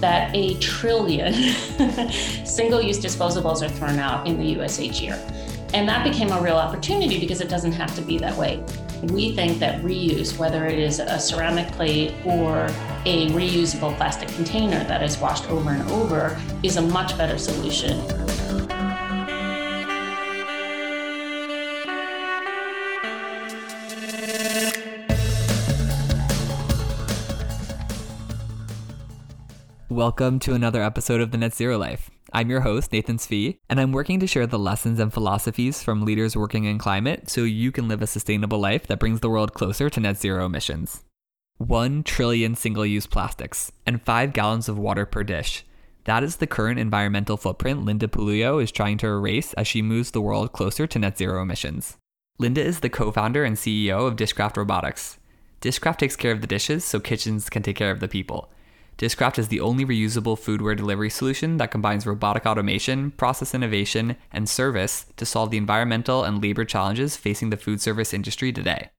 that a trillion single use disposables are thrown out in the US each year. And that became a real opportunity because it doesn't have to be that way. We think that reuse, whether it is a ceramic plate or a reusable plastic container that is washed over and over, is a much better solution. Welcome to another episode of the Net Zero Life. I'm your host, Nathan Svi, and I'm working to share the lessons and philosophies from leaders working in climate so you can live a sustainable life that brings the world closer to net zero emissions. 1 trillion single use plastics and 5 gallons of water per dish. That is the current environmental footprint Linda Pouliot is trying to erase as she moves the world closer to net zero emissions. Linda is the co founder and CEO of Dishcraft Robotics. Dishcraft takes care of the dishes so kitchens can take care of the people. Dishcraft is the only reusable foodware delivery solution that combines robotic automation, process innovation, and service to solve the environmental and labor challenges facing the food service industry today.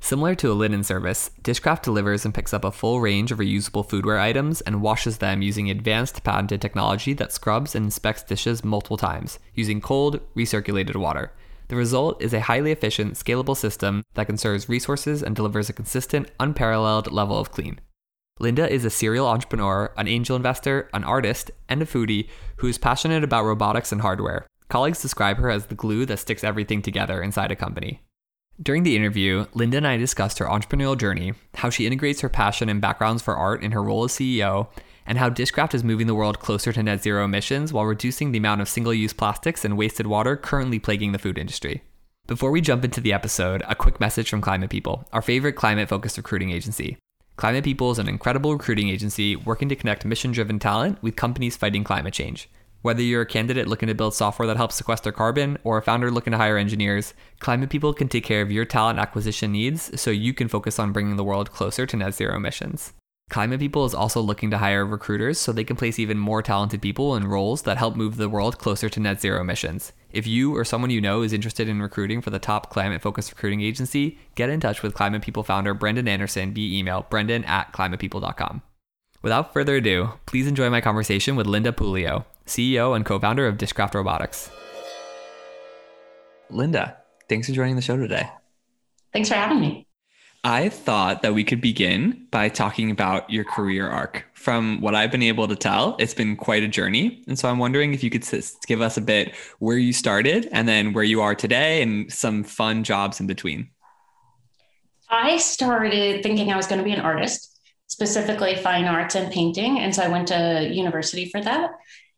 Similar to a linen service, Dishcraft delivers and picks up a full range of reusable foodware items and washes them using advanced patented technology that scrubs and inspects dishes multiple times using cold, recirculated water. The result is a highly efficient, scalable system that conserves resources and delivers a consistent, unparalleled level of clean. Linda is a serial entrepreneur, an angel investor, an artist, and a foodie who is passionate about robotics and hardware. Colleagues describe her as the glue that sticks everything together inside a company. During the interview, Linda and I discussed her entrepreneurial journey, how she integrates her passion and backgrounds for art in her role as CEO, and how Dishcraft is moving the world closer to net zero emissions while reducing the amount of single use plastics and wasted water currently plaguing the food industry. Before we jump into the episode, a quick message from Climate People, our favorite climate focused recruiting agency. Climate People is an incredible recruiting agency working to connect mission driven talent with companies fighting climate change. Whether you're a candidate looking to build software that helps sequester carbon or a founder looking to hire engineers, Climate People can take care of your talent acquisition needs so you can focus on bringing the world closer to net zero emissions. Climate People is also looking to hire recruiters so they can place even more talented people in roles that help move the world closer to net zero emissions. If you or someone you know is interested in recruiting for the top climate focused recruiting agency, get in touch with Climate People founder Brendan Anderson via email brendan at climatepeople.com. Without further ado, please enjoy my conversation with Linda Pouliot, CEO and co founder of Dishcraft Robotics. Linda, thanks for joining the show today. Thanks for having me. I thought that we could begin by talking about your career arc. From what I've been able to tell, it's been quite a journey. And so I'm wondering if you could give us a bit where you started and then where you are today and some fun jobs in between. I started thinking I was going to be an artist, specifically fine arts and painting. And so I went to university for that.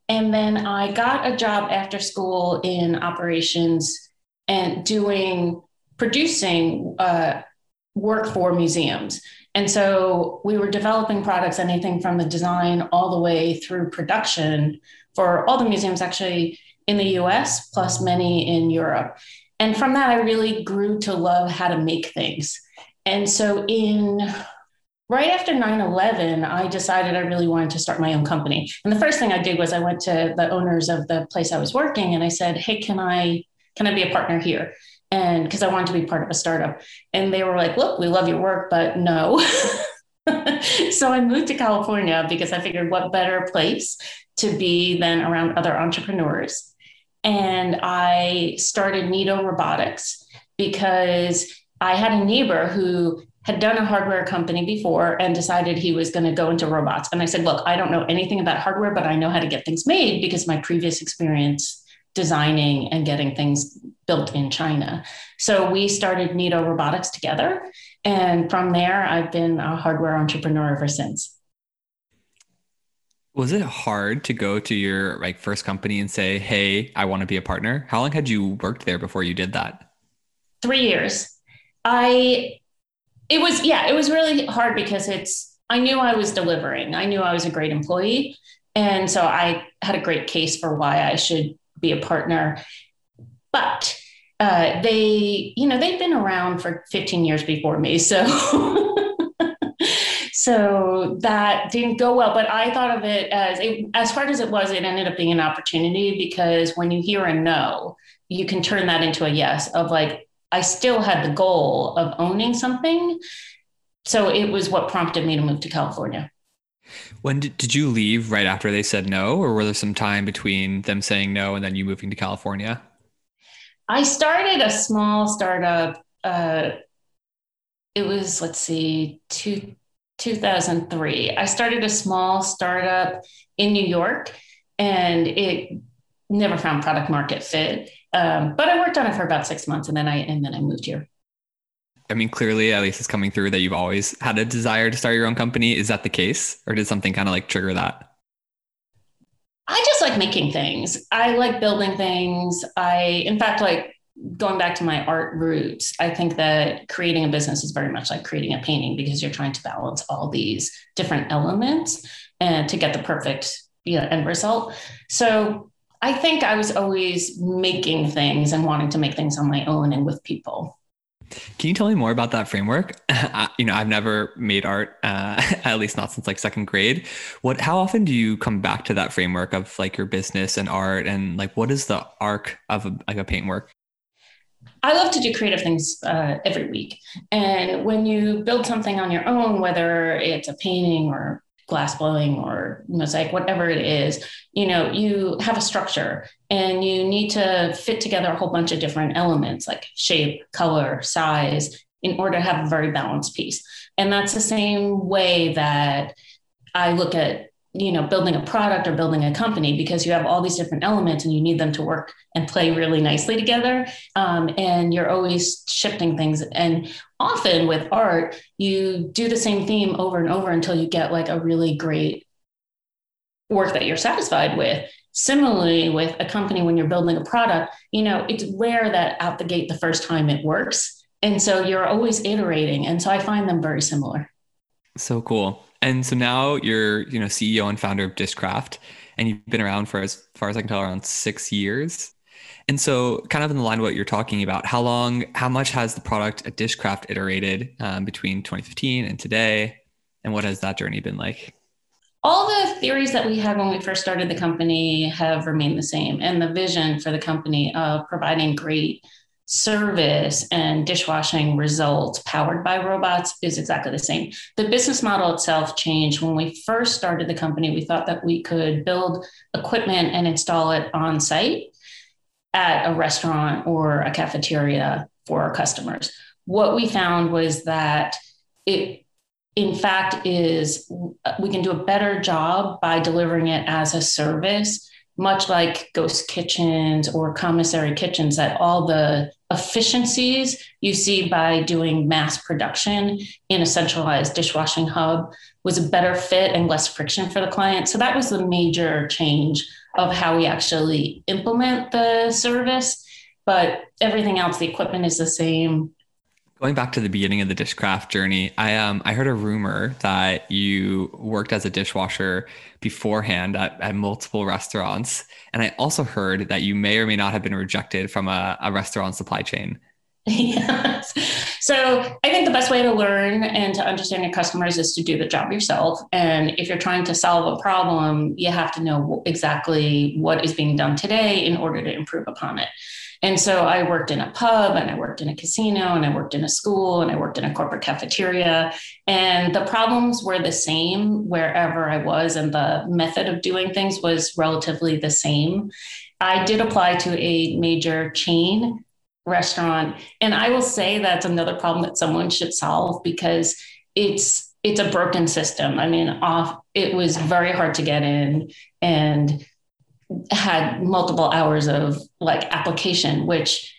And then I got a job after school in operations and doing producing uh, work for museums. And so we were developing products, anything from the design all the way through production for all the museums actually in the US, plus many in Europe. And from that, I really grew to love how to make things. And so in right after 9-11 i decided i really wanted to start my own company and the first thing i did was i went to the owners of the place i was working and i said hey can i can i be a partner here and because I wanted to be part of a startup. And they were like, look, we love your work, but no. so I moved to California because I figured what better place to be than around other entrepreneurs. And I started Neato Robotics because I had a neighbor who had done a hardware company before and decided he was going to go into robots. And I said, Look, I don't know anything about hardware, but I know how to get things made because my previous experience designing and getting things built in China. So we started Neato Robotics together. And from there, I've been a hardware entrepreneur ever since. Was it hard to go to your like first company and say, "Hey, I want to be a partner"? How long had you worked there before you did that? 3 years. I it was yeah, it was really hard because it's I knew I was delivering. I knew I was a great employee. And so I had a great case for why I should be a partner. But uh, they, you know, they've been around for 15 years before me. So, so that didn't go well. But I thought of it as, it, as hard as it was, it ended up being an opportunity because when you hear a no, you can turn that into a yes of like, I still had the goal of owning something. So it was what prompted me to move to California. When did, did you leave right after they said no, or were there some time between them saying no and then you moving to California? I started a small startup. Uh, it was, let's see, two, 2003. I started a small startup in New York and it never found product market fit. Um, but I worked on it for about six months and then I and then I moved here. I mean, clearly, at least it's coming through that you've always had a desire to start your own company. Is that the case, or did something kind of like trigger that? I just like making things. I like building things. I, in fact, like going back to my art roots, I think that creating a business is very much like creating a painting because you're trying to balance all these different elements and to get the perfect you know, end result. So I think I was always making things and wanting to make things on my own and with people. Can you tell me more about that framework? you know, I've never made art, uh, at least not since like second grade. What? How often do you come back to that framework of like your business and art, and like what is the arc of a, like a paint work? I love to do creative things uh, every week, and when you build something on your own, whether it's a painting or glass blowing or mosaic, whatever it is, you know, you have a structure and you need to fit together a whole bunch of different elements like shape, color, size in order to have a very balanced piece. And that's the same way that I look at you know building a product or building a company because you have all these different elements and you need them to work and play really nicely together. Um, and you're always shifting things. And often with art you do the same theme over and over until you get like a really great work that you're satisfied with. Similarly with a company when you're building a product you know it's rare that out the gate the first time it works. And so you're always iterating. And so i find them very similar. So cool and so now you're, you know, CEO and founder of Dishcraft, and you've been around for as far as I can tell, around six years. And so, kind of in the line of what you're talking about, how long, how much has the product at Dishcraft iterated um, between 2015 and today? And what has that journey been like? All the theories that we had when we first started the company have remained the same. And the vision for the company of providing great service and dishwashing results powered by robots is exactly the same. The business model itself changed. When we first started the company, we thought that we could build equipment and install it on site at a restaurant or a cafeteria for our customers. What we found was that it in fact is we can do a better job by delivering it as a service much like ghost kitchens or commissary kitchens, that all the efficiencies you see by doing mass production in a centralized dishwashing hub was a better fit and less friction for the client. So that was the major change of how we actually implement the service. But everything else, the equipment is the same. Going back to the beginning of the dishcraft journey, I um I heard a rumor that you worked as a dishwasher beforehand at, at multiple restaurants, and I also heard that you may or may not have been rejected from a, a restaurant supply chain. Yes. So I think the best way to learn and to understand your customers is to do the job yourself. And if you're trying to solve a problem, you have to know exactly what is being done today in order to improve upon it. And so I worked in a pub and I worked in a casino and I worked in a school and I worked in a corporate cafeteria. And the problems were the same wherever I was, and the method of doing things was relatively the same. I did apply to a major chain restaurant. And I will say that's another problem that someone should solve because it's it's a broken system. I mean, off it was very hard to get in and had multiple hours of like application, which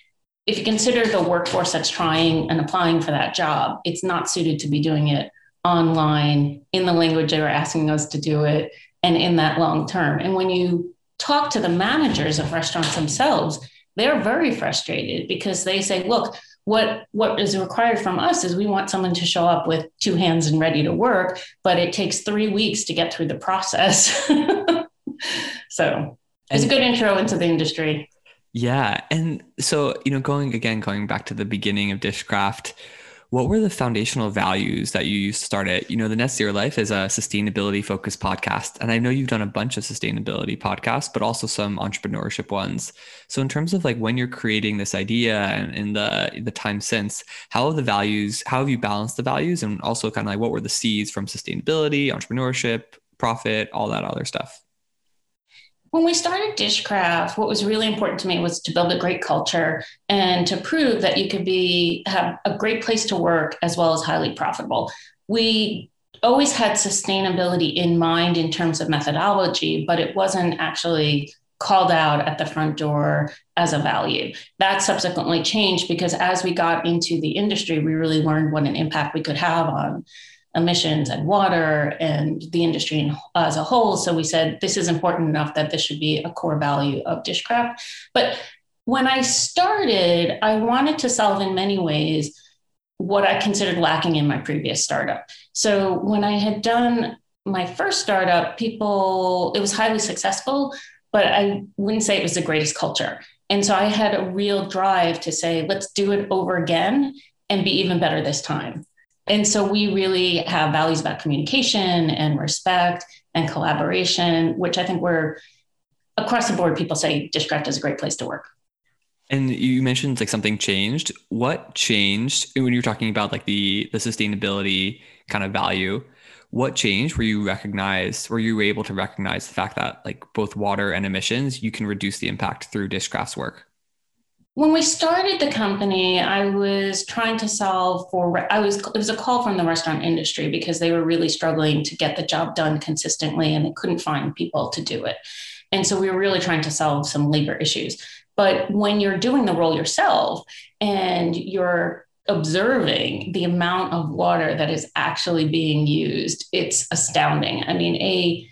if you consider the workforce that's trying and applying for that job, it's not suited to be doing it online in the language they were asking us to do it and in that long term. And when you talk to the managers of restaurants themselves, they're very frustrated because they say, look, what what is required from us is we want someone to show up with two hands and ready to work, but it takes three weeks to get through the process. so it's a good intro into the industry. Yeah. And so, you know, going again, going back to the beginning of Dishcraft, what were the foundational values that you used to start it? You know, the Net Zero Life is a sustainability focused podcast. And I know you've done a bunch of sustainability podcasts, but also some entrepreneurship ones. So in terms of like when you're creating this idea and in the the time since, how have the values, how have you balanced the values? And also kind of like what were the seeds from sustainability, entrepreneurship, profit, all that other stuff? When we started Dishcraft, what was really important to me was to build a great culture and to prove that you could be have a great place to work as well as highly profitable. We always had sustainability in mind in terms of methodology, but it wasn't actually called out at the front door as a value. That subsequently changed because as we got into the industry, we really learned what an impact we could have on emissions and water and the industry as a whole. So we said this is important enough that this should be a core value of Dishcraft. But when I started, I wanted to solve in many ways what I considered lacking in my previous startup. So when I had done my first startup, people, it was highly successful, but I wouldn't say it was the greatest culture. And so I had a real drive to say, let's do it over again and be even better this time. And so we really have values about communication and respect and collaboration, which I think we're across the board, people say Dishcraft is a great place to work. And you mentioned like something changed. What changed when you were talking about like the the sustainability kind of value? What changed where you recognized where you were able to recognize the fact that like both water and emissions, you can reduce the impact through Dishcraft's work? When we started the company i was trying to solve for i was it was a call from the restaurant industry because they were really struggling to get the job done consistently and they couldn't find people to do it. And so we were really trying to solve some labor issues. But when you're doing the role yourself and you're observing the amount of water that is actually being used it's astounding. I mean a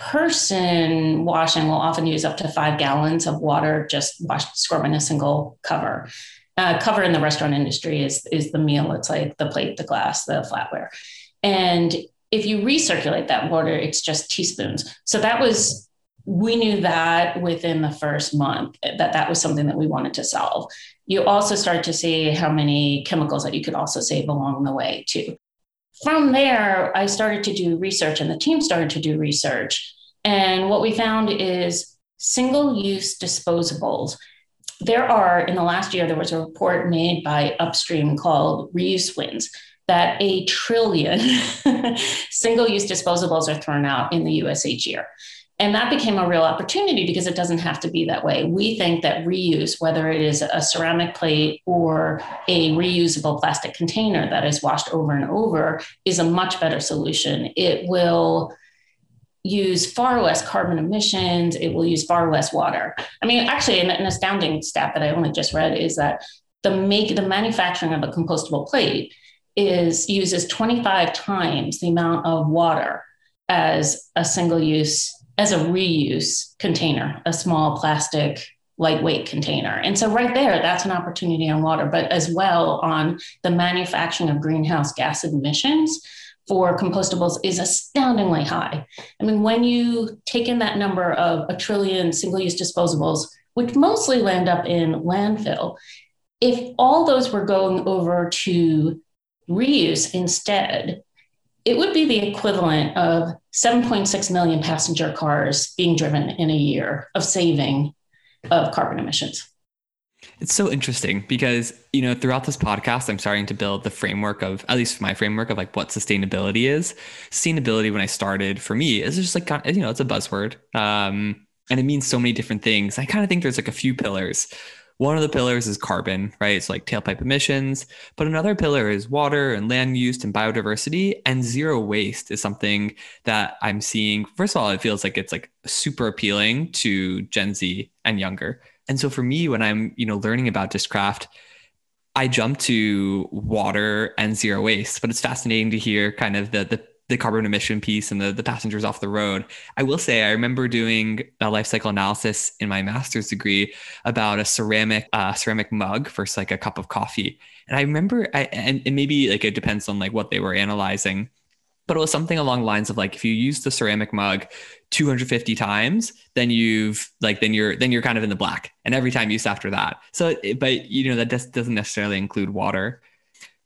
person washing will often use up to five gallons of water just wash, scrubbing a single cover. Uh, cover in the restaurant industry is is the meal. It's like the plate, the glass, the flatware, and if you recirculate that water, it's just teaspoons. So that was we knew that within the first month that that was something that we wanted to solve. You also start to see how many chemicals that you could also save along the way too from there, I started to do research and the team started to do research. And what we found is single use disposables. There are, in the last year, there was a report made by Upstream called Reuse Wins that a trillion single use disposables are thrown out in the US each year. And that became a real opportunity because it doesn't have to be that way. We think that reuse, whether it is a ceramic plate or a reusable plastic container that is washed over and over, is a much better solution. It will use far less carbon emissions, it will use far less water. I mean, actually, an, an astounding stat that I only just read is that the make the manufacturing of a compostable plate is uses 25 times the amount of water as a single use as a reuse container, a small plastic lightweight container. And so right there, that's an opportunity on water, but as well on the manufacturing of greenhouse gas emissions for compostables is astoundingly high. I mean, when you take in that number of a trillion single-use disposables, which mostly land up in landfill, if all those were going over to reuse instead, it would be the equivalent of 7.6 million passenger cars being driven in a year of saving of carbon emissions. It's so interesting because, you know, throughout this podcast, I'm starting to build the framework of, at least my framework of like what sustainability is. Sustainability, when I started for me, is just like, you know, it's a buzzword. Um, and it means so many different things. I kind of think there's like a few pillars. One of the pillars is carbon, right? It's like tailpipe emissions. But another pillar is water and land use and biodiversity. And zero waste is something that I'm seeing. First of all, it feels like it's like super appealing to Gen Z and younger. And so for me, when I'm, you know, learning about Dishcraft, I jump to water and zero waste, but it's fascinating to hear kind of the the the carbon emission piece and the, the passengers off the road. I will say, I remember doing a life cycle analysis in my master's degree about a ceramic uh, ceramic mug versus like a cup of coffee. And I remember, I, and, and maybe like it depends on like what they were analyzing, but it was something along the lines of like if you use the ceramic mug 250 times, then you've like then you're then you're kind of in the black, and every time use after that. So, but you know that doesn't necessarily include water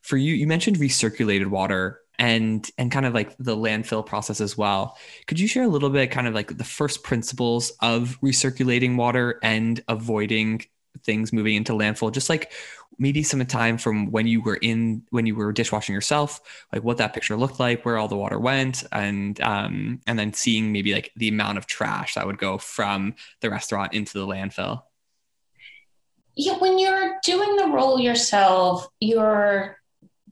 for you, you mentioned recirculated water and and kind of like the landfill process as well. Could you share a little bit kind of like the first principles of recirculating water and avoiding things moving into landfill just like maybe some time from when you were in when you were dishwashing yourself like what that picture looked like where all the water went and um and then seeing maybe like the amount of trash that would go from the restaurant into the landfill yeah when you're doing the role yourself you're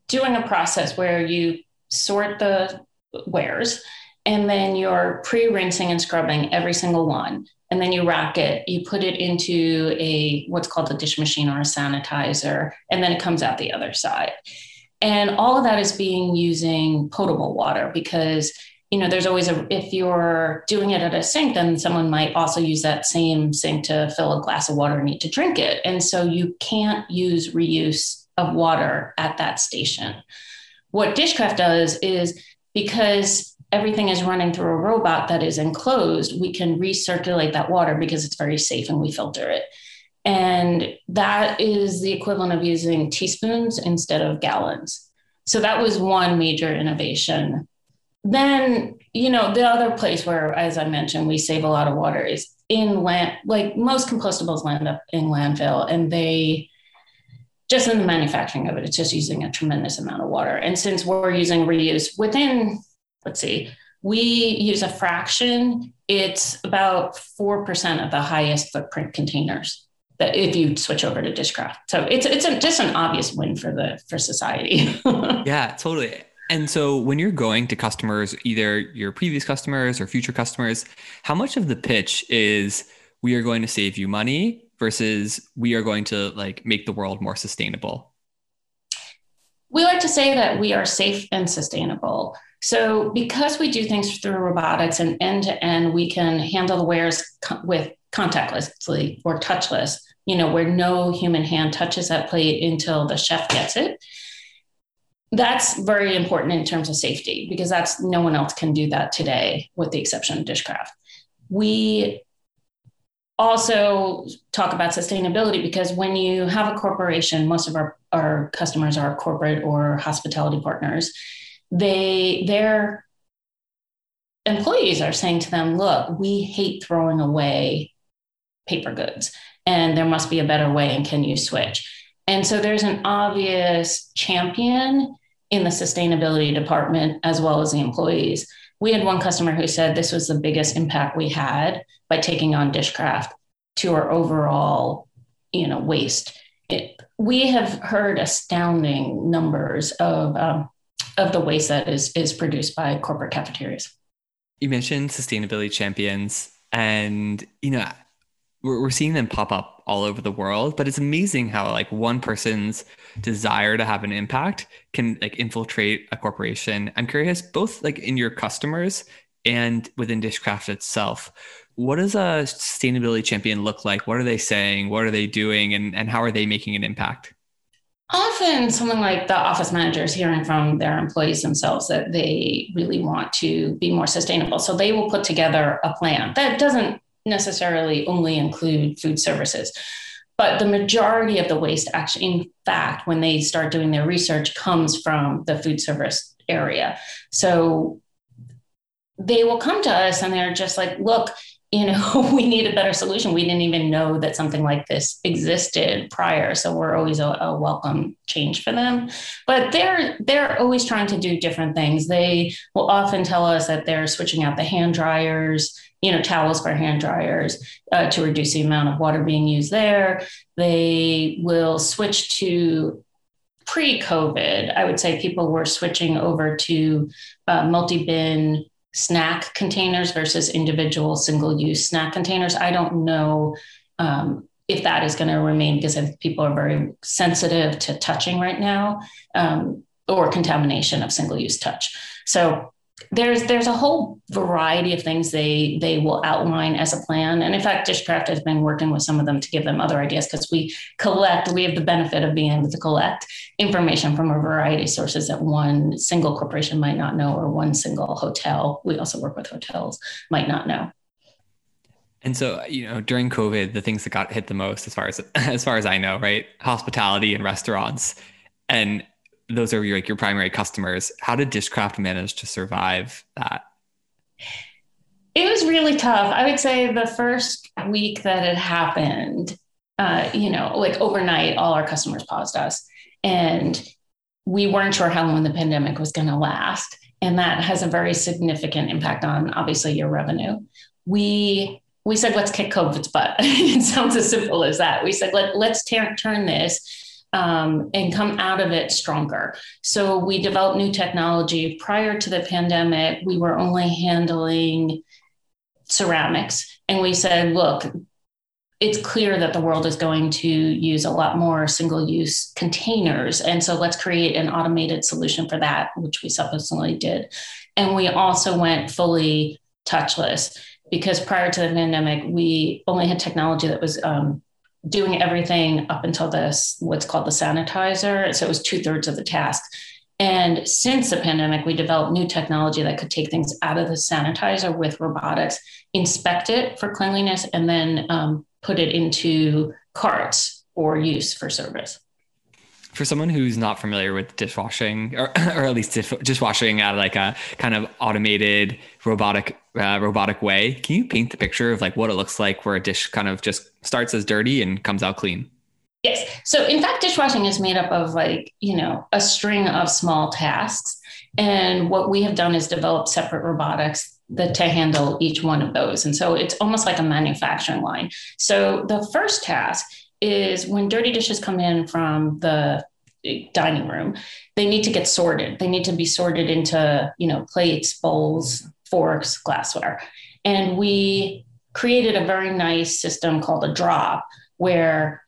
doing a process where you sort the wares and then you're pre-rinsing and scrubbing every single one. And then you rack it you put it into a what's called a dish machine or a sanitizer and then it comes out the other side. And all of that is being using potable water because you know there's always a if you're doing it at a sink then someone might also use that same sink to fill a glass of water and need to drink it. And so you can't use reuse of water at that station what Dishcraft does is because everything is running through a robot that is enclosed, we can recirculate that water because it's very safe and we filter it. And that is the equivalent of using teaspoons instead of gallons. So that was one major innovation. Then, you know, the other place where, as I mentioned, we save a lot of water is in land, like most compostables land up in landfill and they just in the manufacturing of it, it's just using a tremendous amount of water. And since we're using reuse within, let's see, we use a fraction, it's about 4% of the highest footprint containers that if you switch over to dishcraft. So it's it's a, just an obvious win for the for society. yeah, totally. And so when you're going to customers, either your previous customers or future customers, how much of the pitch is we are going to save you money versus we are going to like make the world more sustainable? We like to say that we are safe and sustainable. So, because we do things through robotics and end to end, we can handle the wares with contactlessly or touchless, you know, where no human hand touches that plate until the chef gets it. That's very important in terms of safety because that's no one else can do that today, with the exception of Dishcraft. We also talk about sustainability because when you have a corporation, most of our, our customers are corporate or hospitality partners, they their employees are saying to them, look, we hate throwing away paper goods and there must be a better way and can you switch? And so there's an obvious champion in the sustainability department as well as the employees we had one customer who said this was the biggest impact we had by taking on dishcraft to our overall you know waste. It, we have heard astounding numbers of um, of the waste that is is produced by corporate cafeterias. You mentioned sustainability champions and you know we're, we're seeing them pop up all over the world but it's amazing how like one person's desire to have an impact can like infiltrate a corporation. I'm curious both like in your customers and within dishcraft itself what does a sustainability champion look like what are they saying what are they doing and, and how are they making an impact often someone like the office manager is hearing from their employees themselves that they really want to be more sustainable so they will put together a plan that doesn't necessarily only include food services. But the majority of the waste, actually, in fact, when they start doing their research, comes from the food service area. So they will come to us and they're just like, look, you know, we need a better solution. We didn't even know that something like this existed prior. So we're always a, a, welcome change for them. But they're they're always trying to do different things. They will often tell us that they're switching out the hand dryers you know, towels for hand dryers uh, to reduce the amount of water being used there. They will switch to pre COVID, I would say people were switching over to uh, multi bin snack containers versus individual single use snack containers. I don't know um, if that is going to remain because I think people are very sensitive to touching right now um, or contamination of single use touch. So there's there's a whole variety of things they they will outline as a plan. And in fact dishcraft has been working with some of them to give them other ideas because we collect we have the benefit of being able to collect information from a variety of sources that one single corporation might not know or one single hotel. We also work with hotels might not know. And so, you know, during COVID, the things that got hit the most, as far as as far as I know, right, hospitality and restaurants, and those are your, like your primary customers. How did Dishcraft manage to survive that? It was really tough. I would say the first week that it happened, uh, you know, like overnight, all our customers paused us, and we weren't sure how long the pandemic was going to last, and that has a very significant impact on obviously your revenue. We we said let's kick COVID's butt. it sounds as simple as that. We said let let's t- turn this um, and come out of it stronger. So we developed new technology. Prior to the pandemic, we were only handling ceramics. And we said, look, it's clear that the world is going to use a lot more single use containers. And so let's create an automated solution for that, which we subsequently did. And we also went fully touchless because prior to the pandemic, we only had technology that was um, doing everything up until this what's called the sanitizer. So it was two thirds of the task. And since the pandemic, we developed new technology that could take things out of the sanitizer with robotics, inspect it for cleanliness, and then um, put it into carts or use for service for someone who's not familiar with dishwashing or, or at least dishwashing at like a kind of automated robotic uh, robotic way can you paint the picture of like what it looks like where a dish kind of just starts as dirty and comes out clean? Yes. So in fact dishwashing is made up of like you know a string of small tasks. And what we have done is develop separate robotics that to handle each one of those. And so it's almost like a manufacturing line. So the first task is when dirty dishes come in from the dining room, they need to get sorted. They need to be sorted into, you know, plates, bowls, forks, glassware. And we created a very nice system called a drop where,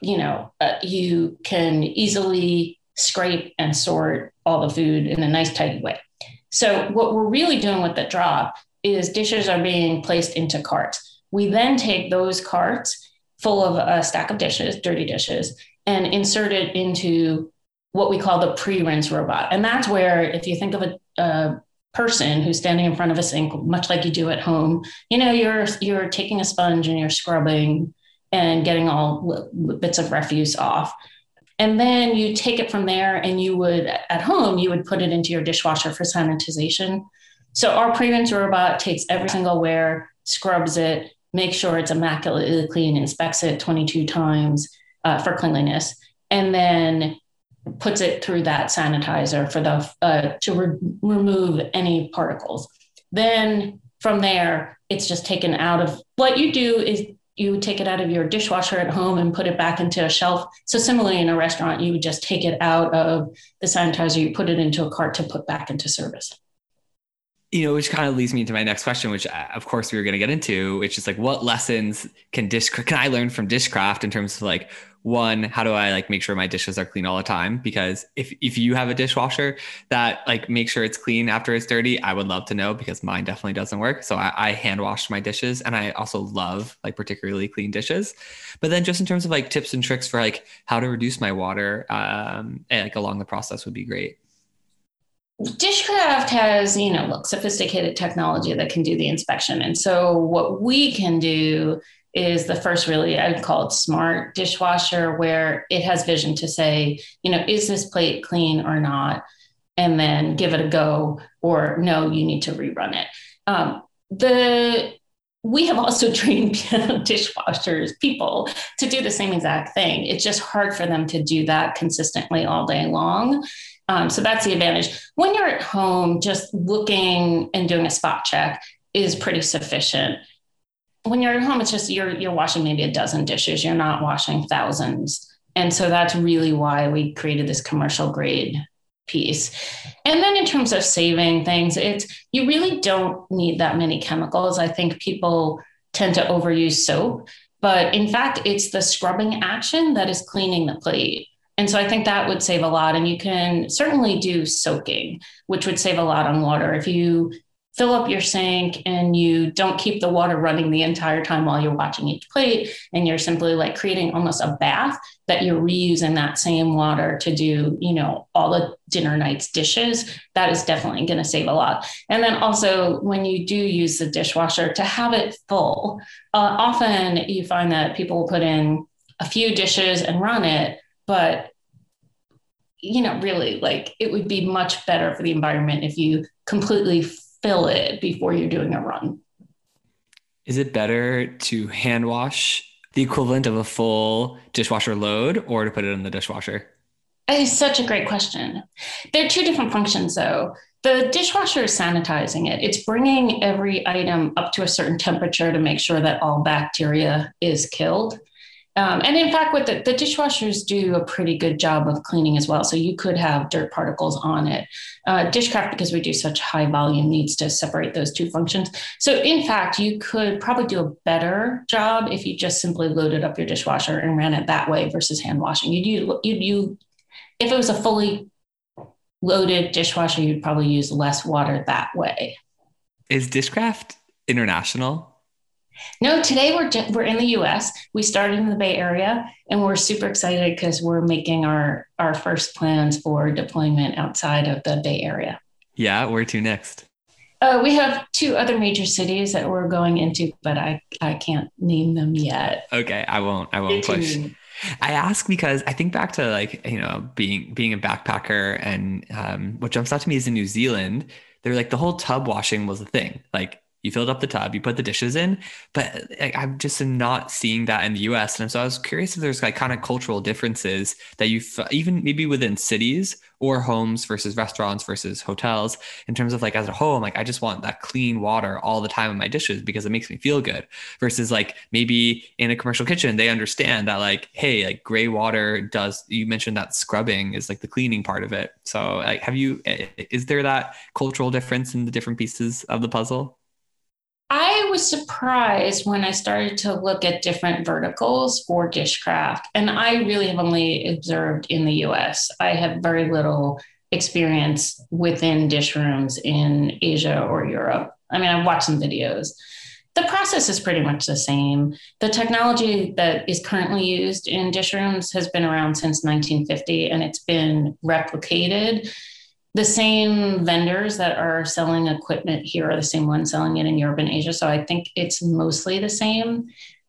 you know, uh, you can easily scrape and sort all the food in a nice tidy way. So what we're really doing with the drop is dishes are being placed into carts. We then take those carts full of a stack of dishes, dirty dishes, and insert it into what we call the pre-rinse robot. And that's where, if you think of a, a person who's standing in front of a sink, much like you do at home, you know, you're you're taking a sponge and you're scrubbing and getting all bits of refuse off. And then you take it from there and you would, at home, you would put it into your dishwasher for sanitization. So our pre-rinse robot takes every single ware, scrubs it, make sure it's immaculately clean, inspects it 22 times uh, for cleanliness, and then puts it through that sanitizer for the uh, to re- remove any particles. Then from there, it's just taken out of what you do is you take it out of your dishwasher at home and put it back into a shelf. So similarly in a restaurant, you would just take it out of the sanitizer, you put it into a cart to put back into service you know, which kind of leads me to my next question, which uh, of course we were going to get into, which is like, what lessons can dish can I learn from Dishcraft in terms of like one, how do I like make sure my dishes are clean all the time? Because if if you have a dishwasher that like make sure it's clean after it's dirty, I would love to know because mine definitely doesn't work. So I, I hand wash my dishes, and I also love like particularly clean dishes. But then just in terms of like tips and tricks for like how to reduce my water, um, and like along the process would be great. Dishcraft has, you know, look, sophisticated technology that can do the inspection. And so what we can do is the first really, I would call it smart dishwasher, where it has vision to say, you know, is this plate clean or not? And then give it a go, or no, you need to rerun it. Um, the we have also trained dishwashers people to do the same exact thing. It's just hard for them to do that consistently all day long. Um, so that's the advantage. When you're at home, just looking and doing a spot check is pretty sufficient. When you're at home, it's just you're you're washing maybe a dozen dishes. You're not washing thousands. And so that's really why we created this commercial grade piece. And then in terms of saving things, it's you really don't need that many chemicals. I think people tend to overuse soap, but in fact, it's the scrubbing action that is cleaning the plate. And so I think that would save a lot. And you can certainly do soaking, which would save a lot on water. If you fill up your sink and you don't keep the water running the entire time while you're watching each plate, and you're simply like creating almost a bath that you're reusing that same water to do, you know, all the dinner night's dishes, that is definitely going to save a lot. And then also, when you do use the dishwasher, to have it full, uh, often you find that people will put in a few dishes and run it but you know, really like it would be much better for the environment if you completely fill it before you're doing a run. Is it better to hand wash the equivalent of a full dishwasher load or to put it in the dishwasher? It's such a great question. There are two different functions, though. The dishwasher is sanitizing it. It's bringing every item up to a certain temperature to make sure that all bacteria is killed. Um, and in fact, what the, the, dishwashers do a pretty good job of cleaning as well. So you could have dirt particles on it. Uh, Dishcraft, because we do such high volume, needs to separate those two functions. So in fact, you could probably do a better job if you just simply loaded up your dishwasher and ran it that way versus hand washing. You'd, you'd, you'd if it was a fully loaded dishwasher, you'd probably use less water that way. Is Dishcraft international? No, today we're we're in the U.S. We started in the Bay Area, and we're super excited because we're making our our first plans for deployment outside of the Bay Area. Yeah, where to next? Uh, we have two other major cities that we're going into, but I I can't name them yet. Okay, I won't. I won't push. I ask because I think back to like you know being being a backpacker and um, what jumps out to me is in New Zealand. They're like the whole tub washing was a thing. Like you filled up the tub, you put the dishes in, but I'm just not seeing that in the US. And so I was curious if there's like kind of cultural differences that you even maybe within cities or homes versus restaurants versus hotels in terms of like as a home, like I just want that clean water all the time in my dishes because it makes me feel good versus like maybe in a commercial kitchen, they understand that like, hey, like gray water does, you mentioned that scrubbing is like the cleaning part of it. So like, have you, eh, is there that cultural difference in the different pieces of the puzzle? I was surprised when I started to look at different verticals for dishcraft. And I really have only observed in the US. I have very little experience within dish rooms in Asia or Europe. I mean, I've watched some videos. The process is pretty much the same. The technology that is currently used in dish rooms has been around since 1950 and it's been replicated the same vendors that are selling equipment here are the same ones selling it in Europe and Asia. So I think it's mostly the same.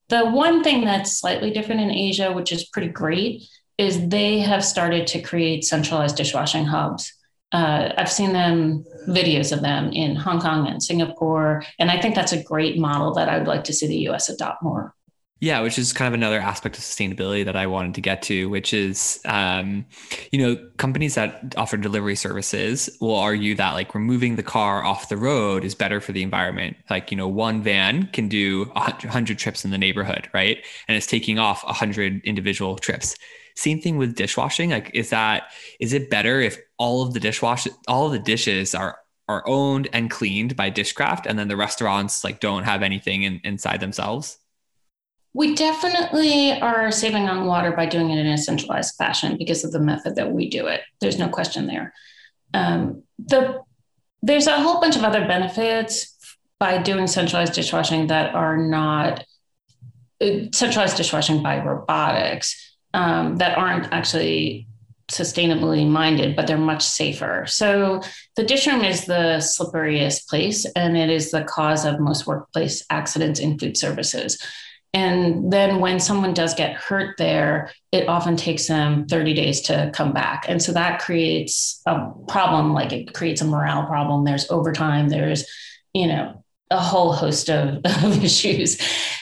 The one thing that's slightly different in Asia, which is pretty great, is they have started to create centralized dishwashing hubs. Uh, I've seen them videos of them in Hong Kong and Singapore, and I think that's a great model that I would like to see the U.S. adopt more. Yeah, which is kind of another aspect of sustainability that I wanted to get to, which is, um, you know, companies that offer delivery services will argue that like removing the car off the road is better for the environment. Like, you know, one van can do 100 trips in the neighborhood, right? And it's taking off 100 individual trips. Same thing with dishwashing. Like, is that, is it better if all of the dishwash, all of the dishes are are owned and cleaned by Dishcraft, and then the restaurants like don't have anything in, inside themselves? We definitely are saving on water by doing it in a centralized fashion because of the method that we do it. There's no question there. Um, the there's a whole bunch of other benefits by doing centralized dishwashing that are not uh, centralized dishwashing by robotics um, that aren't actually sustainably minded, but they're much safer. So the dish room is the slipperiest place, and it is the cause of most workplace accidents in food services. And then when someone does get hurt there, it often takes them 30 days to come back. And so that creates a problem, like it creates a morale problem. There's overtime, there's, you know, a whole host of, of issues.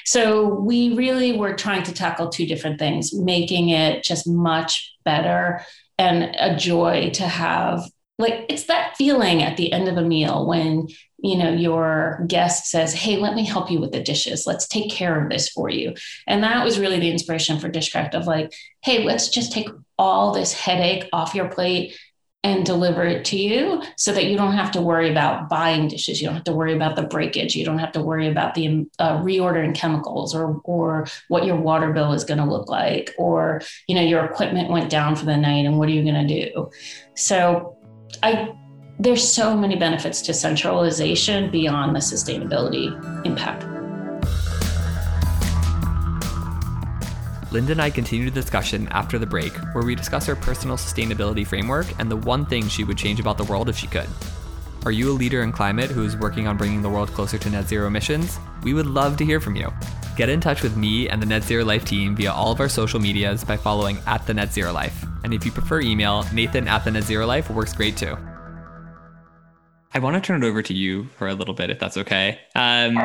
So we really were trying to tackle two different things, making it just much better and a joy to have like it's that feeling at the end of a meal when you know your guest says hey let me help you with the dishes. Let's take care of this for you. And that was really the inspiration for dishcraft of like hey let's just take all this headache off your plate and deliver it to you so that you don't have to worry about buying dishes. You don't have to worry about the breakage. You don't have to worry about the uh, reordering chemicals or or what your water bill is going to look like or you know your equipment went down for the night and what are you going to do? So i there's so many benefits to centralization beyond the sustainability impact. Linda and I continue the discussion after the break, where we discuss her personal sustainability framework and the one thing she would change about the world if she could. Are you a leader in climate who is working on bringing the world closer to net zero emissions? We would love to hear from you. Get in touch with me and the Net Zero Life team via all of our social medias by following at the Net Zero Life. And if you prefer email, Nathan at the Net Zero Life works great too. I want to turn it over to you for a little bit, if that's okay. Um,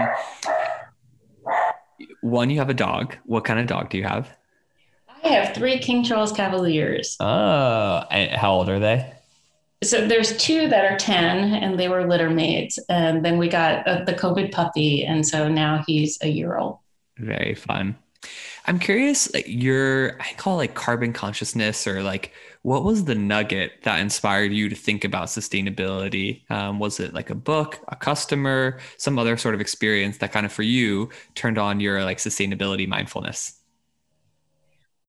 one, you have a dog. What kind of dog do you have? I have three King Charles Cavaliers. Oh, how old are they? So there's two that are 10 and they were litter mates. And then we got uh, the COVID puppy. And so now he's a year old. Very fun. I'm curious, like your, I call like carbon consciousness or like, what was the nugget that inspired you to think about sustainability? Um, was it like a book, a customer, some other sort of experience that kind of for you turned on your like sustainability mindfulness?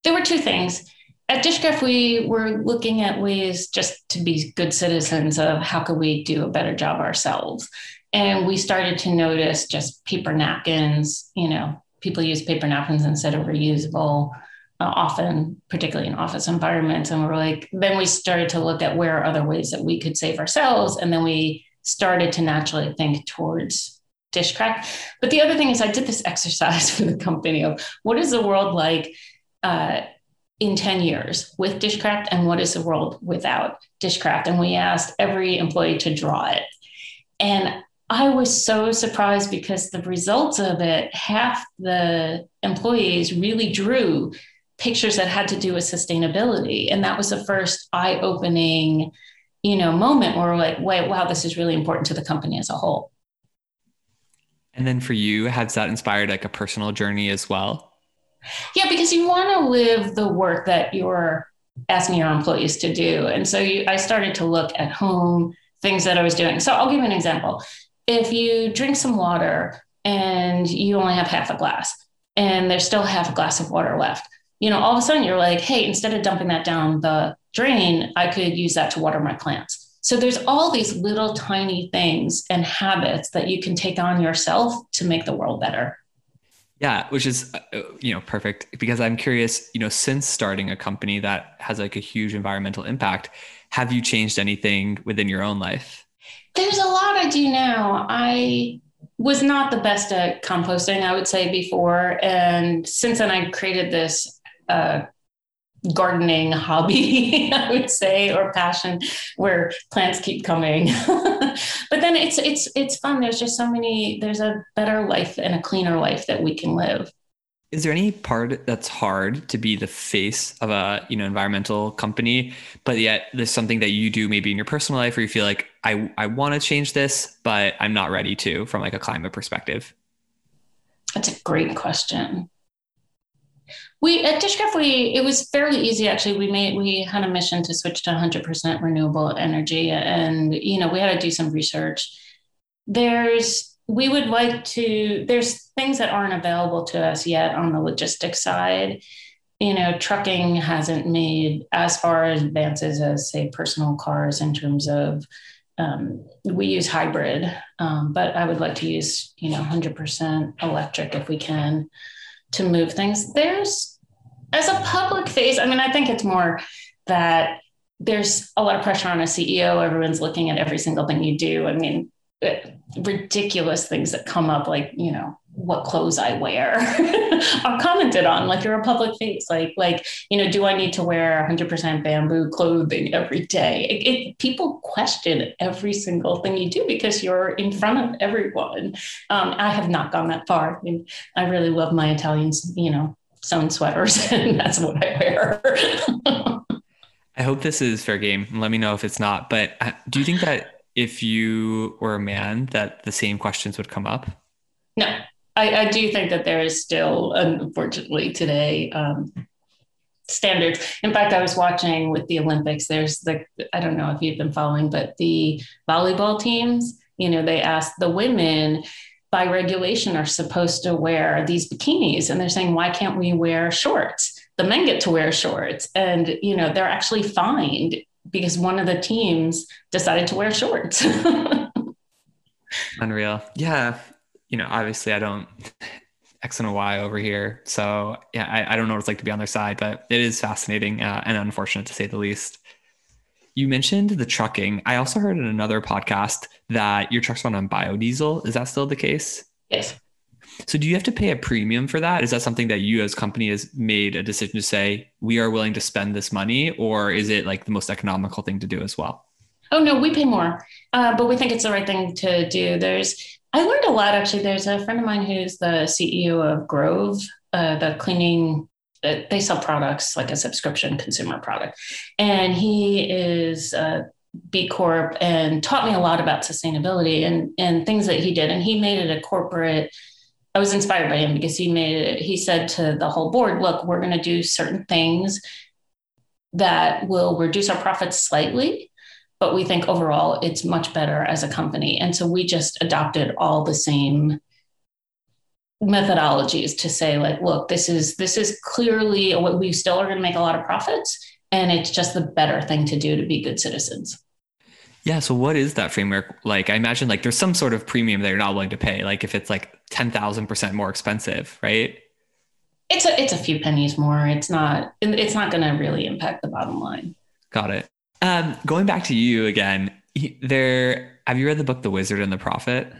There were two things. At Dishcraft, we were looking at ways just to be good citizens of how could we do a better job ourselves. And we started to notice just paper napkins, you know, people use paper napkins instead of reusable uh, often, particularly in office environments. And we're like, then we started to look at where are other ways that we could save ourselves. And then we started to naturally think towards Dishcraft. But the other thing is, I did this exercise for the company of what is the world like uh, in 10 years with Dishcraft and what is the world without Dishcraft? And we asked every employee to draw it. And I was so surprised because the results of it, half the employees really drew pictures that had to do with sustainability. And that was the first eye opening, you know, moment where we're like, wait, wow, this is really important to the company as a whole. And then for you, has that inspired like a personal journey as well? Yeah, because you want to live the work that you're asking your employees to do. And so you, I started to look at home, things that I was doing. So I'll give you an example if you drink some water and you only have half a glass and there's still half a glass of water left, you know, all of a sudden you're like, hey, instead of dumping that down the drain, I could use that to water my plants. So there's all these little tiny things and habits that you can take on yourself to make the world better. Yeah, which is uh, you know perfect because I'm curious, you know, since starting a company that has like a huge environmental impact, have you changed anything within your own life? There's a lot I do now. I was not the best at composting, I would say, before. And since then, I created this uh, gardening hobby, I would say, or passion, where plants keep coming. but then it's it's it's fun. There's just so many. There's a better life and a cleaner life that we can live. Is there any part that's hard to be the face of a you know environmental company, but yet there's something that you do maybe in your personal life where you feel like I I want to change this, but I'm not ready to from like a climate perspective? That's a great question. We at Dishcraft, we it was fairly easy actually. We made we had a mission to switch to 100% renewable energy, and you know we had to do some research. There's we would like to there's things that aren't available to us yet on the logistics side. You know trucking hasn't made as far advances as say personal cars in terms of um, we use hybrid um, but i would like to use you know 100% electric if we can to move things. There's as a public face i mean i think it's more that there's a lot of pressure on a ceo everyone's looking at every single thing you do. I mean ridiculous things that come up, like, you know, what clothes I wear are commented on like you're a public face like like you know do I need to wear 100% bamboo clothing every day? It, it, people question every single thing you do because you're in front of everyone. Um, I have not gone that far. I mean I really love my Italians you know sewn sweaters and that's what I wear. I hope this is fair game. Let me know if it's not. But uh, do you think that if you were a man that the same questions would come up? No, I, I do think that there is still, unfortunately, today um, standards. In fact, I was watching with the Olympics. There's the I don't know if you've been following, but the volleyball teams. You know, they asked the women by regulation are supposed to wear these bikinis, and they're saying, why can't we wear shorts? The men get to wear shorts, and you know they're actually fined because one of the teams decided to wear shorts. Unreal. Yeah. You know, obviously I don't X and a Y over here. So yeah, I, I don't know what it's like to be on their side, but it is fascinating uh, and unfortunate to say the least. You mentioned the trucking. I also heard in another podcast that your trucks run on biodiesel. Is that still the case? Yes. So do you have to pay a premium for that? Is that something that you as company has made a decision to say we are willing to spend this money, or is it like the most economical thing to do as well? Oh no, we pay more, uh, but we think it's the right thing to do. There's I learned a lot actually. There's a friend of mine who's the CEO of Grove, uh, the cleaning. Uh, they sell products like a subscription consumer product, and he is uh, B Corp and taught me a lot about sustainability and and things that he did. And he made it a corporate. I was inspired by him because he made it. He said to the whole board, "Look, we're going to do certain things that will reduce our profits slightly." But we think overall it's much better as a company. And so we just adopted all the same methodologies to say like look this is this is clearly what we still are going to make a lot of profits and it's just the better thing to do to be good citizens yeah so what is that framework? Like i imagine like there's some sort of premium that you're not willing to pay like if it's like 10,000% more expensive right? It's a it's a few pennies more. It's not it's not going to really impact the bottom line. Got it. Um going back to you again there have you read the book the wizard and the prophet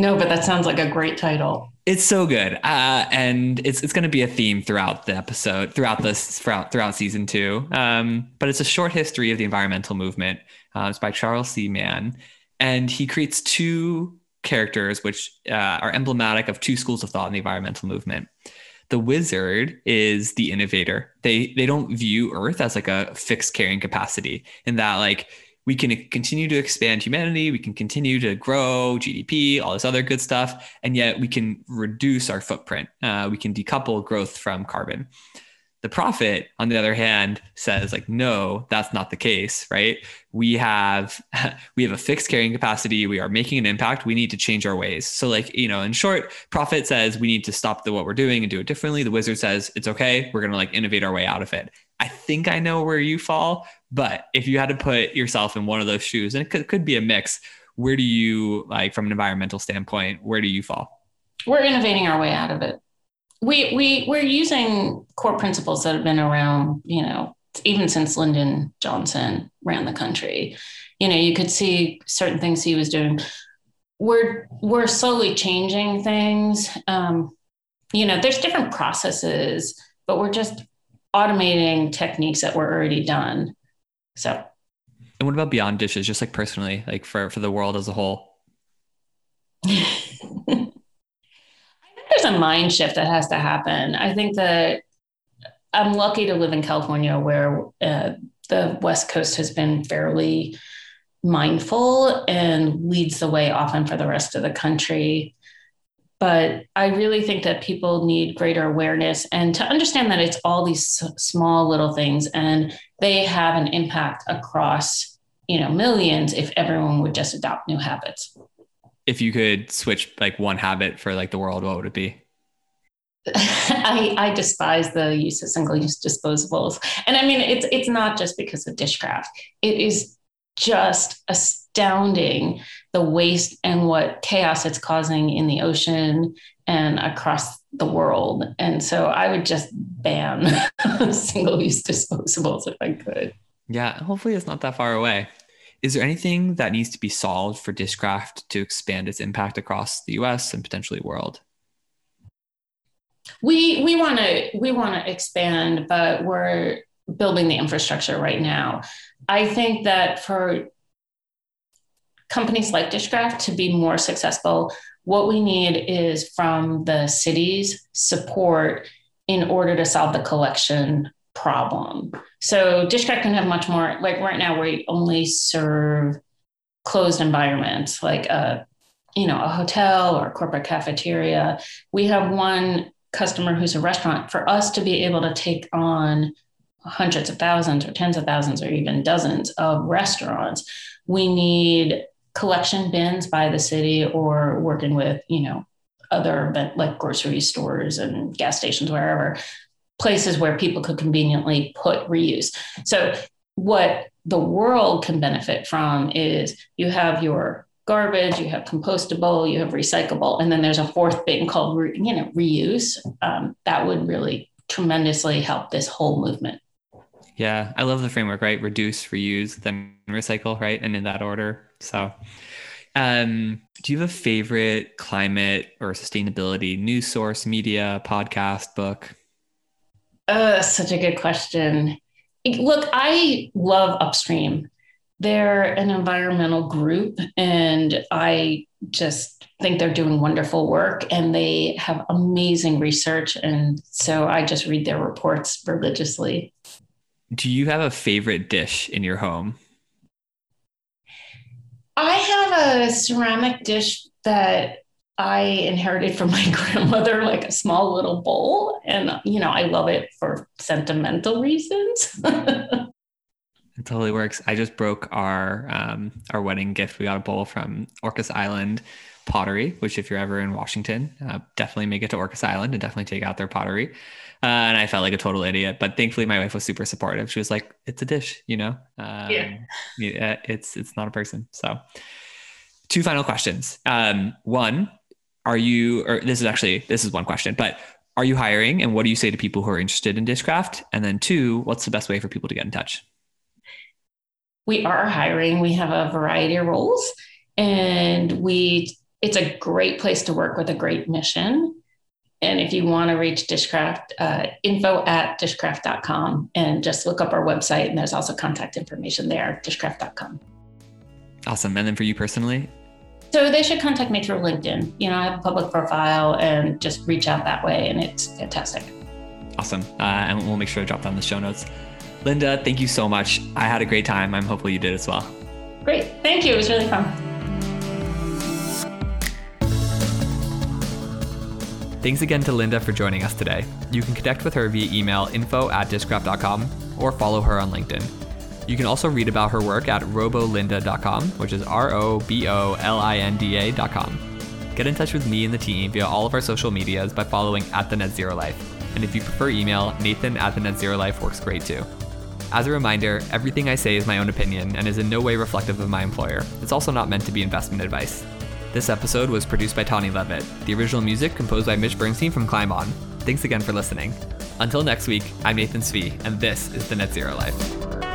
no but that sounds like a great title it's so good, uh, and it's it's going to be a theme throughout the episode, throughout this, throughout throughout season two. Um, but it's a short history of the environmental movement. Uh, it's by Charles C. Mann, and he creates two characters which uh, are emblematic of two schools of thought in the environmental movement. The wizard is the innovator. They they don't view Earth as like a fixed carrying capacity, in that like we can continue to expand humanity, we can continue to grow GDP, all this other good stuff, and yet we can reduce our footprint. Uh, we can decouple growth from carbon. The prophet, on the other hand, says like, no, that's not the case, right? We have we have a fixed carrying capacity. We are making an impact. We need to change our ways. So, like, you know, in short, prophet says we need to stop the what we're doing and do it differently. The wizard says it's okay. We're gonna like innovate our way out of it. I think I know where you fall, but if you had to put yourself in one of those shoes, and it could, could be a mix, where do you like from an environmental standpoint? Where do you fall? We're innovating our way out of it. We we we're using core principles that have been around, you know, even since Lyndon Johnson ran the country. You know, you could see certain things he was doing. We're we're slowly changing things. Um, you know, there's different processes, but we're just automating techniques that were already done. So, and what about beyond dishes, just like personally, like for for the world as a whole? I think there's a mind shift that has to happen. I think that I'm lucky to live in California, where uh, the West Coast has been fairly mindful and leads the way often for the rest of the country but I really think that people need greater awareness and to understand that it's all these small little things and they have an impact across, you know, millions if everyone would just adopt new habits. If you could switch like one habit for like the world, what would it be? I, I despise the use of single-use disposables. And I mean it's it's not just because of dishcraft. It is just astounding the waste and what chaos it's causing in the ocean and across the world. And so I would just ban single use disposables if I could. Yeah, hopefully it's not that far away. Is there anything that needs to be solved for Dishcraft to expand its impact across the US and potentially world? We we want to we want to expand, but we're building the infrastructure right now. I think that for companies like Dishcraft to be more successful, what we need is from the cities support in order to solve the collection problem. So Dishcraft can have much more, like right now, we only serve closed environments like a, you know, a hotel or a corporate cafeteria. We have one customer who's a restaurant. For us to be able to take on hundreds of thousands or tens of thousands or even dozens of restaurants, we need collection bins by the city or working with, you know, other like grocery stores and gas stations, wherever, places where people could conveniently put reuse. So, what the world can benefit from is you have your garbage, you have compostable, you have recyclable, and then there's a fourth bin called, you know, reuse. Um, that would really tremendously help this whole movement. Yeah, I love the framework, right? Reduce, reuse, then recycle, right? And in that order. So, um, do you have a favorite climate or sustainability news source, media, podcast, book? Uh, such a good question. Look, I love Upstream. They're an environmental group, and I just think they're doing wonderful work and they have amazing research. And so I just read their reports religiously. Do you have a favorite dish in your home? I have a ceramic dish that I inherited from my grandmother, like a small little bowl. And, you know, I love it for sentimental reasons. It totally works. I just broke our um, our wedding gift. We got a bowl from Orcas Island Pottery, which if you're ever in Washington, uh, definitely make it to Orcas Island and definitely take out their pottery. Uh, and I felt like a total idiot, but thankfully my wife was super supportive. She was like, "It's a dish, you know. Um, yeah. yeah, it's it's not a person." So, two final questions. Um, one, are you? Or this is actually this is one question, but are you hiring? And what do you say to people who are interested in dishcraft? And then two, what's the best way for people to get in touch? we are hiring. We have a variety of roles, and we it's a great place to work with a great mission. And if you want to reach Dishcraft, uh, info at dishcraft.com and just look up our website. And there's also contact information there, dishcraft.com. Awesome. And then for you personally? So they should contact me through LinkedIn. You know, I have a public profile and just reach out that way. And it's fantastic. Awesome. Uh, and we'll make sure to drop down the show notes. Linda, thank you so much. I had a great time. I'm hopefully you did as well. Great. Thank you. It was really fun. Thanks again to Linda for joining us today. You can connect with her via email info at dishcraft.com or follow her on LinkedIn. You can also read about her work at robolinda.com, which is R O B O L I N D A.com. Get in touch with me and the team via all of our social medias by following at the Net Zero Life. And if you prefer email, Nathan at the Net Zero Life works great too. As a reminder, everything I say is my own opinion and is in no way reflective of my employer. It's also not meant to be investment advice. This episode was produced by Tawny Levitt. The original music composed by Mitch Bernstein from Climb On. Thanks again for listening. Until next week, I'm Nathan Svee, and this is the Net Zero Life.